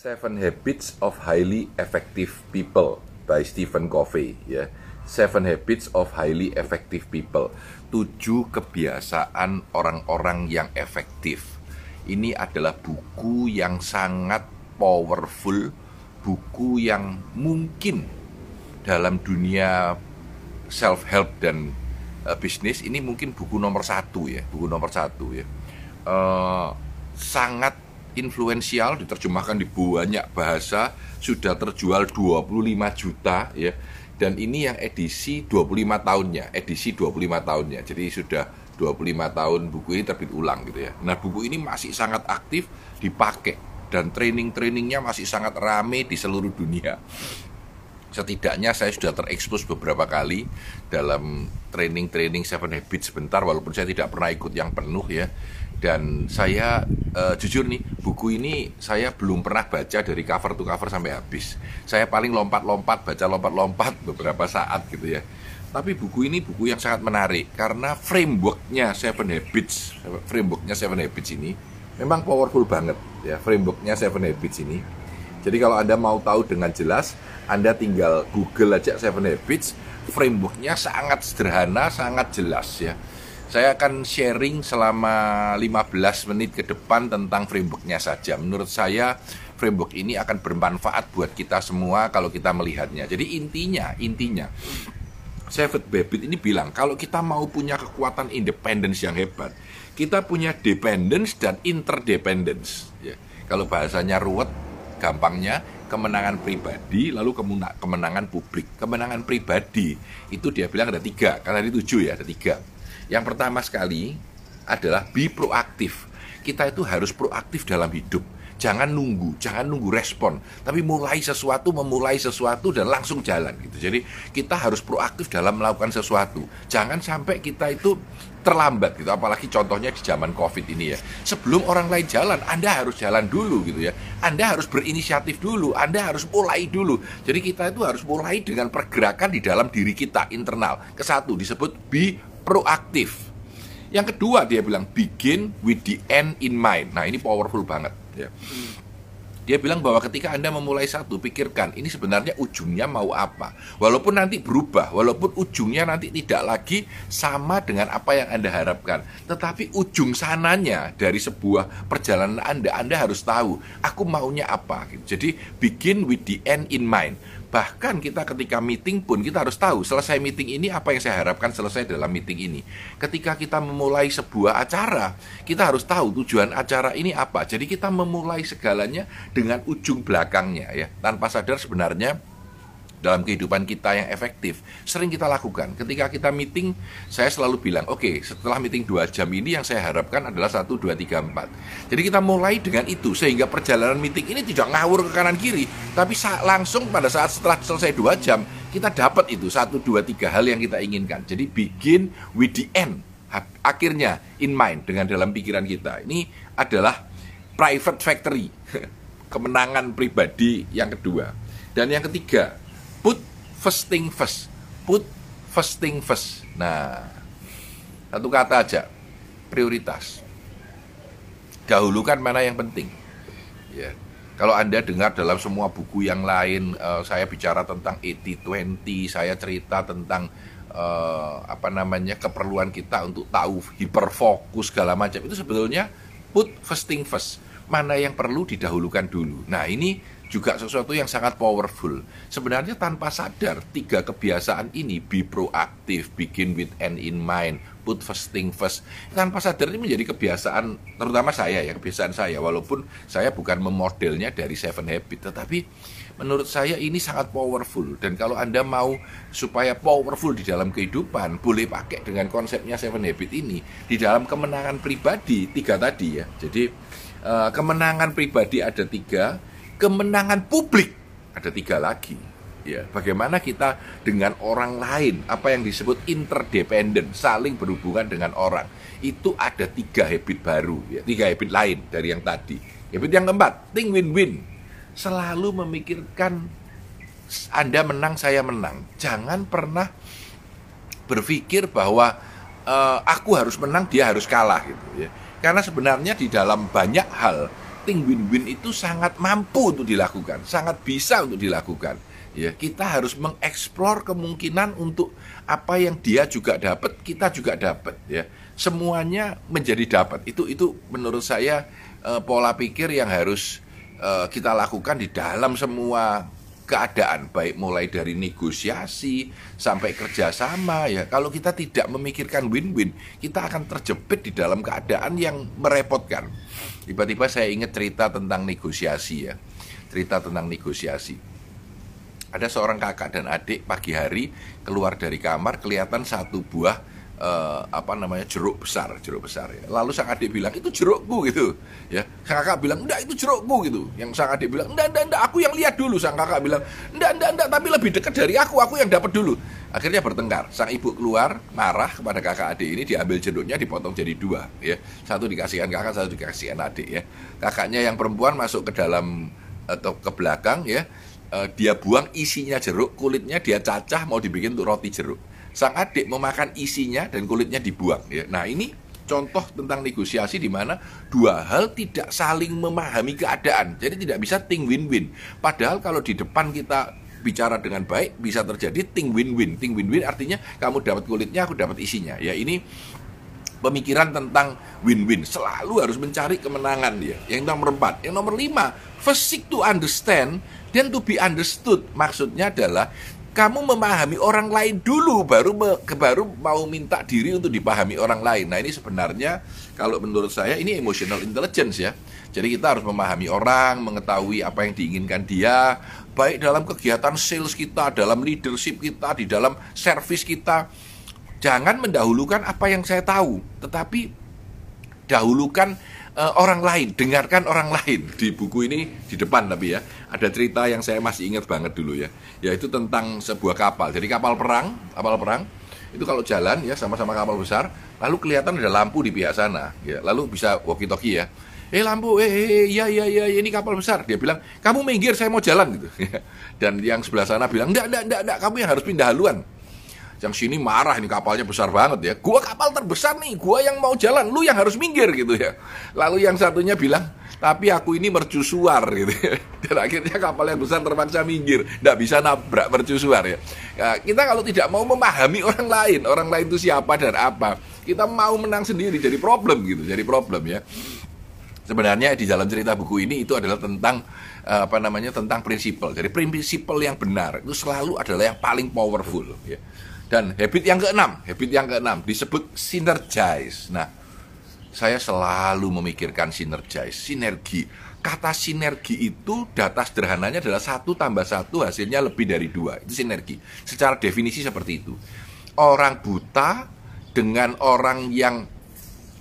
Seven Habits of Highly Effective People by Stephen Covey ya. Seven Habits of Highly Effective People. Tujuh kebiasaan orang-orang yang efektif. Ini adalah buku yang sangat powerful, buku yang mungkin dalam dunia self help dan uh, bisnis ini mungkin buku nomor satu ya, buku nomor satu ya. Uh, sangat influensial diterjemahkan di banyak bahasa sudah terjual 25 juta ya. Dan ini yang edisi 25 tahunnya edisi 25 tahunnya. Jadi sudah 25 tahun buku ini terbit ulang gitu ya. Nah buku ini masih sangat aktif dipakai dan training-trainingnya masih sangat rame di seluruh dunia setidaknya saya sudah terekspos beberapa kali dalam training-training Seven Habits sebentar walaupun saya tidak pernah ikut yang penuh ya. Dan saya uh, jujur nih buku ini saya belum pernah baca dari cover to cover sampai habis. Saya paling lompat-lompat baca lompat-lompat beberapa saat gitu ya. Tapi buku ini buku yang sangat menarik karena frameworknya Seven Habits frameworknya Seven Habits ini memang powerful banget ya frameworknya Seven Habits ini jadi kalau anda mau tahu dengan jelas anda tinggal Google aja Seven Habits frameworknya sangat sederhana sangat jelas ya saya akan sharing selama 15 menit ke depan tentang frameworknya saja. Menurut saya framework ini akan bermanfaat buat kita semua kalau kita melihatnya. Jadi intinya, intinya Seven Babbitt ini bilang kalau kita mau punya kekuatan independence yang hebat, kita punya dependence dan interdependence. Ya. Kalau bahasanya ruwet, gampangnya kemenangan pribadi lalu kemenangan publik. Kemenangan pribadi itu dia bilang ada tiga, karena ada tujuh ya, ada tiga yang pertama sekali adalah be proaktif. Kita itu harus proaktif dalam hidup. Jangan nunggu, jangan nunggu respon, tapi mulai sesuatu, memulai sesuatu dan langsung jalan gitu. Jadi kita harus proaktif dalam melakukan sesuatu. Jangan sampai kita itu terlambat gitu. Apalagi contohnya di zaman Covid ini ya. Sebelum orang lain jalan, Anda harus jalan dulu gitu ya. Anda harus berinisiatif dulu, Anda harus mulai dulu. Jadi kita itu harus mulai dengan pergerakan di dalam diri kita internal. Kesatu disebut be proaktif. Yang kedua dia bilang begin with the end in mind. Nah ini powerful banget. Ya. Dia bilang bahwa ketika Anda memulai satu, pikirkan ini sebenarnya ujungnya mau apa. Walaupun nanti berubah, walaupun ujungnya nanti tidak lagi sama dengan apa yang Anda harapkan. Tetapi ujung sananya dari sebuah perjalanan Anda, Anda harus tahu, aku maunya apa. Jadi begin with the end in mind Bahkan kita ketika meeting pun kita harus tahu selesai meeting ini apa yang saya harapkan selesai dalam meeting ini. Ketika kita memulai sebuah acara, kita harus tahu tujuan acara ini apa. Jadi kita memulai segalanya dengan ujung belakangnya ya. Tanpa sadar sebenarnya dalam kehidupan kita yang efektif sering kita lakukan. Ketika kita meeting saya selalu bilang oke okay, setelah meeting dua jam ini yang saya harapkan adalah satu dua tiga empat. Jadi kita mulai dengan itu sehingga perjalanan meeting ini tidak ngawur ke kanan kiri tapi langsung pada saat setelah selesai dua jam kita dapat itu satu dua tiga hal yang kita inginkan. Jadi begin with the end akhirnya in mind dengan dalam pikiran kita. Ini adalah private factory kemenangan pribadi yang kedua. Dan yang ketiga put first thing first. Put first thing first. Nah satu kata aja. Prioritas. Dahulukan mana yang penting. Ya. Kalau Anda dengar dalam semua buku yang lain uh, saya bicara tentang 80-20 saya cerita tentang uh, apa namanya keperluan kita untuk tahu hiperfokus segala macam itu sebetulnya put first thing first. Mana yang perlu didahulukan dulu. Nah ini juga sesuatu yang sangat powerful. Sebenarnya tanpa sadar, tiga kebiasaan ini, be proaktif, begin with end in mind, put first thing first, tanpa sadar ini menjadi kebiasaan, terutama saya ya, kebiasaan saya, walaupun saya bukan memodelnya dari Seven Habits, tetapi menurut saya ini sangat powerful, dan kalau Anda mau supaya powerful di dalam kehidupan, boleh pakai dengan konsepnya Seven Habits ini, di dalam kemenangan pribadi, tiga tadi ya, jadi uh, kemenangan pribadi ada tiga, kemenangan publik. Ada tiga lagi ya. Bagaimana kita dengan orang lain? Apa yang disebut interdependent saling berhubungan dengan orang. Itu ada tiga habit baru ya. Tiga habit lain dari yang tadi. Habit yang keempat think win-win. Selalu memikirkan anda menang saya menang. Jangan pernah berpikir bahwa uh, aku harus menang dia harus kalah gitu ya. Karena sebenarnya di dalam banyak hal think win-win itu sangat mampu untuk dilakukan, sangat bisa untuk dilakukan. Ya, kita harus mengeksplor kemungkinan untuk apa yang dia juga dapat, kita juga dapat ya. Semuanya menjadi dapat. Itu itu menurut saya uh, pola pikir yang harus uh, kita lakukan di dalam semua keadaan baik mulai dari negosiasi sampai kerjasama ya. Kalau kita tidak memikirkan win-win kita akan terjepit di dalam keadaan yang merepotkan. Tiba-tiba saya ingat cerita tentang negosiasi ya. Cerita tentang negosiasi. Ada seorang kakak dan adik pagi hari keluar dari kamar kelihatan satu buah uh, apa namanya jeruk besar, jeruk besar ya. Lalu sang adik bilang itu jerukku gitu, ya. Sang kakak bilang enggak itu jerukku gitu. Yang sang adik bilang enggak enggak enggak aku yang lihat dulu. Sang kakak bilang enggak enggak enggak tapi lebih dekat dari aku, aku yang dapat dulu. Akhirnya bertengkar. Sang ibu keluar marah kepada kakak adik ini diambil jeruknya dipotong jadi dua, ya. Satu dikasihkan kakak, satu dikasihkan adik ya. Kakaknya yang perempuan masuk ke dalam atau ke belakang ya. Uh, dia buang isinya jeruk, kulitnya dia cacah mau dibikin untuk roti jeruk sang adik memakan isinya dan kulitnya dibuang ya. Nah, ini contoh tentang negosiasi di mana dua hal tidak saling memahami keadaan. Jadi tidak bisa ting win-win. Padahal kalau di depan kita bicara dengan baik bisa terjadi ting win-win. Ting win-win artinya kamu dapat kulitnya, aku dapat isinya. Ya ini pemikiran tentang win-win selalu harus mencari kemenangan dia. Yang nomor empat, yang nomor lima, first to understand dan to be understood. Maksudnya adalah kamu memahami orang lain dulu baru me, baru mau minta diri untuk dipahami orang lain. Nah, ini sebenarnya kalau menurut saya ini emotional intelligence ya. Jadi kita harus memahami orang, mengetahui apa yang diinginkan dia, baik dalam kegiatan sales kita, dalam leadership kita, di dalam service kita. Jangan mendahulukan apa yang saya tahu, tetapi dahulukan uh, orang lain, dengarkan orang lain di buku ini di depan tapi ya ada cerita yang saya masih ingat banget dulu ya, yaitu tentang sebuah kapal. Jadi kapal perang, kapal perang itu kalau jalan ya sama-sama kapal besar, lalu kelihatan ada lampu di pihak sana, ya lalu bisa walkie-talkie ya. Eh lampu, eh, eh, eh iya, iya, iya, ini kapal besar. Dia bilang, kamu minggir, saya mau jalan gitu. Dan yang sebelah sana bilang, enggak, enggak, enggak, enggak, kamu yang harus pindah haluan yang sini marah ini kapalnya besar banget ya gua kapal terbesar nih gua yang mau jalan lu yang harus minggir gitu ya lalu yang satunya bilang tapi aku ini mercusuar gitu ya. dan akhirnya kapal yang besar terpaksa minggir tidak bisa nabrak mercusuar ya nah, kita kalau tidak mau memahami orang lain orang lain itu siapa dan apa kita mau menang sendiri jadi problem gitu jadi problem ya sebenarnya di dalam cerita buku ini itu adalah tentang eh, apa namanya tentang prinsipal. Jadi prinsipal yang benar itu selalu adalah yang paling powerful. Ya. Dan habit yang keenam, habit yang keenam disebut synergize. Nah, saya selalu memikirkan synergize, sinergi. Kata sinergi itu data sederhananya adalah satu tambah satu hasilnya lebih dari dua. Itu sinergi. Secara definisi seperti itu. Orang buta dengan orang yang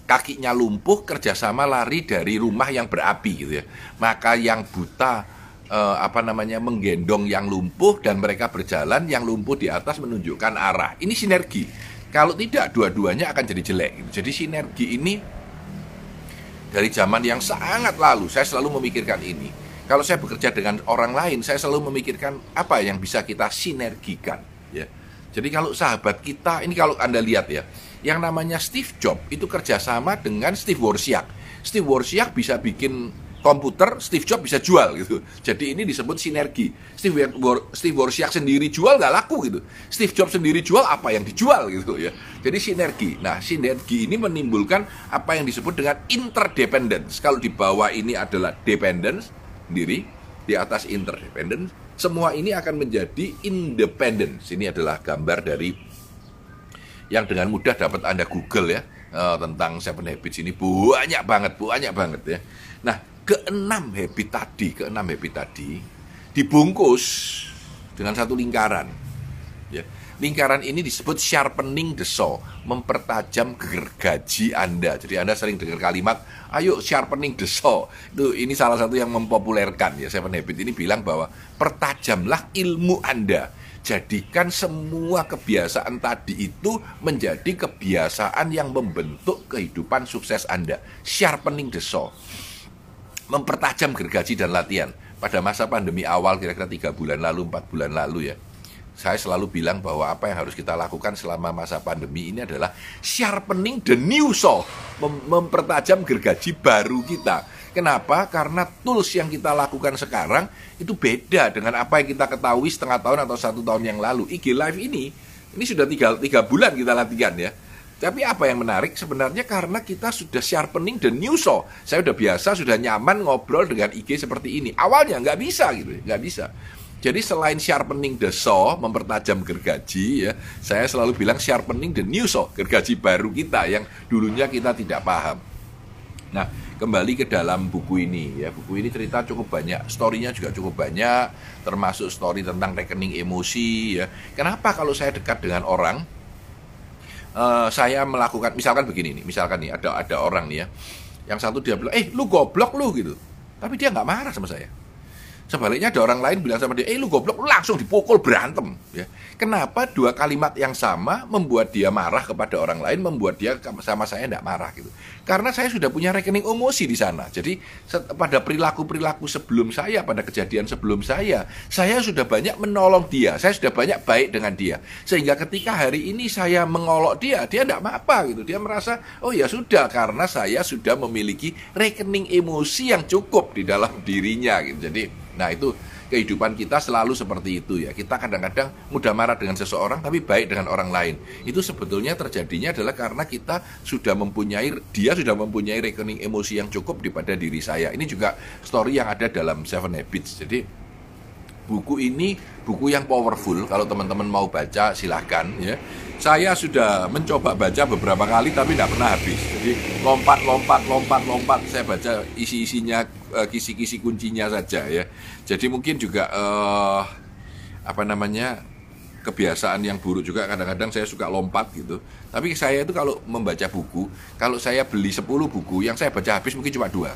kakinya lumpuh kerjasama lari dari rumah yang berapi gitu ya. Maka yang buta uh, apa namanya menggendong yang lumpuh dan mereka berjalan yang lumpuh di atas menunjukkan arah. Ini sinergi. Kalau tidak dua-duanya akan jadi jelek. Jadi sinergi ini dari zaman yang sangat lalu saya selalu memikirkan ini. Kalau saya bekerja dengan orang lain, saya selalu memikirkan apa yang bisa kita sinergikan. Ya. Jadi kalau sahabat kita, ini kalau anda lihat ya, yang namanya Steve Jobs itu kerjasama dengan Steve Wozniak. Steve Wozniak bisa bikin komputer Steve Jobs bisa jual gitu. Jadi ini disebut sinergi. Steve Steve Wozniak sendiri jual nggak laku gitu. Steve Jobs sendiri jual apa yang dijual gitu ya. Jadi sinergi. Nah, sinergi ini menimbulkan apa yang disebut dengan interdependence. Kalau di bawah ini adalah dependence sendiri, di atas interdependence, semua ini akan menjadi independence. Ini adalah gambar dari yang dengan mudah dapat Anda Google ya. Uh, tentang Seven Habits ini banyak banget, banyak banget ya. Nah, keenam habit tadi, keenam habit tadi dibungkus dengan satu lingkaran. Ya. Lingkaran ini disebut sharpening the saw, mempertajam gergaji Anda. Jadi Anda sering dengar kalimat, ayo sharpening the saw. Itu ini salah satu yang mempopulerkan ya Seven Habit ini bilang bahwa pertajamlah ilmu Anda. Jadikan semua kebiasaan tadi itu menjadi kebiasaan yang membentuk kehidupan sukses Anda. Sharpening the saw mempertajam gergaji dan latihan. Pada masa pandemi awal kira-kira tiga bulan lalu, empat bulan lalu ya, saya selalu bilang bahwa apa yang harus kita lakukan selama masa pandemi ini adalah sharpening the new saw, mem mempertajam gergaji baru kita. Kenapa? Karena tools yang kita lakukan sekarang itu beda dengan apa yang kita ketahui setengah tahun atau satu tahun yang lalu. IG Live ini, ini sudah tiga, tiga bulan kita latihan ya. Tapi apa yang menarik sebenarnya karena kita sudah sharpening the new show. Saya sudah biasa, sudah nyaman ngobrol dengan IG seperti ini. Awalnya nggak bisa gitu, nggak bisa. Jadi selain sharpening the saw, mempertajam gergaji ya, saya selalu bilang sharpening the new saw, gergaji baru kita yang dulunya kita tidak paham. Nah, kembali ke dalam buku ini ya, buku ini cerita cukup banyak, storynya juga cukup banyak, termasuk story tentang rekening emosi ya. Kenapa kalau saya dekat dengan orang, uh, saya melakukan, misalkan begini nih, misalkan nih ada ada orang nih ya, yang satu dia bilang, eh lu goblok lu gitu, tapi dia nggak marah sama saya Sebaliknya ada orang lain bilang sama dia, eh lu goblok, lu langsung dipukul berantem. Ya. Kenapa dua kalimat yang sama membuat dia marah kepada orang lain, membuat dia sama saya tidak marah gitu? Karena saya sudah punya rekening emosi di sana. Jadi pada perilaku-perilaku sebelum saya, pada kejadian sebelum saya, saya sudah banyak menolong dia, saya sudah banyak baik dengan dia. Sehingga ketika hari ini saya mengolok dia, dia tidak apa-apa gitu. Dia merasa, oh ya sudah, karena saya sudah memiliki rekening emosi yang cukup di dalam dirinya gitu. Jadi Nah itu kehidupan kita selalu seperti itu ya. Kita kadang-kadang mudah marah dengan seseorang tapi baik dengan orang lain. Itu sebetulnya terjadinya adalah karena kita sudah mempunyai dia sudah mempunyai rekening emosi yang cukup daripada diri saya. Ini juga story yang ada dalam Seven Habits. Jadi buku ini buku yang powerful kalau teman-teman mau baca silahkan ya saya sudah mencoba baca beberapa kali tapi tidak pernah habis jadi lompat lompat lompat lompat saya baca isi isinya eh, kisi kisi kuncinya saja ya jadi mungkin juga uh, apa namanya kebiasaan yang buruk juga kadang-kadang saya suka lompat gitu tapi saya itu kalau membaca buku kalau saya beli 10 buku yang saya baca habis mungkin cuma dua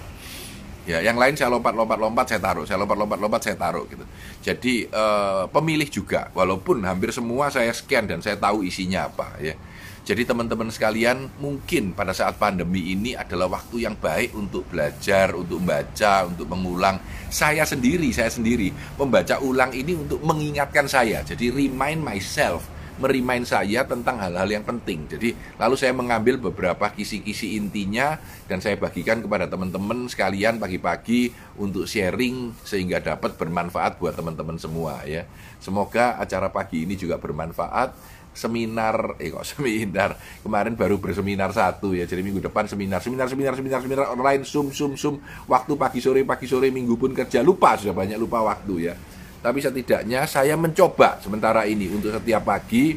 Ya, yang lain saya lompat-lompat-lompat saya taruh, saya lompat-lompat-lompat saya taruh gitu. Jadi uh, pemilih juga, walaupun hampir semua saya scan dan saya tahu isinya apa ya. Jadi teman-teman sekalian mungkin pada saat pandemi ini adalah waktu yang baik untuk belajar, untuk membaca, untuk mengulang. Saya sendiri, saya sendiri membaca ulang ini untuk mengingatkan saya. Jadi remind myself merimain saya tentang hal-hal yang penting. Jadi lalu saya mengambil beberapa kisi-kisi intinya dan saya bagikan kepada teman-teman sekalian pagi-pagi untuk sharing sehingga dapat bermanfaat buat teman-teman semua ya. Semoga acara pagi ini juga bermanfaat seminar eh kok seminar? Kemarin baru berseminar satu ya jadi minggu depan seminar seminar seminar seminar seminar online zoom zoom zoom. Waktu pagi sore pagi sore minggu pun kerja. Lupa sudah banyak lupa waktu ya. Tapi setidaknya saya mencoba sementara ini untuk setiap pagi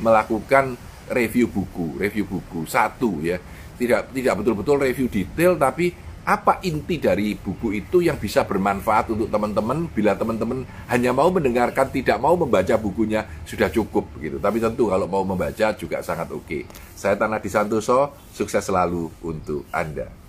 melakukan review buku, review buku satu ya. Tidak tidak betul-betul review detail tapi apa inti dari buku itu yang bisa bermanfaat untuk teman-teman bila teman-teman hanya mau mendengarkan tidak mau membaca bukunya sudah cukup gitu tapi tentu kalau mau membaca juga sangat oke okay. saya Tanah Disantoso sukses selalu untuk Anda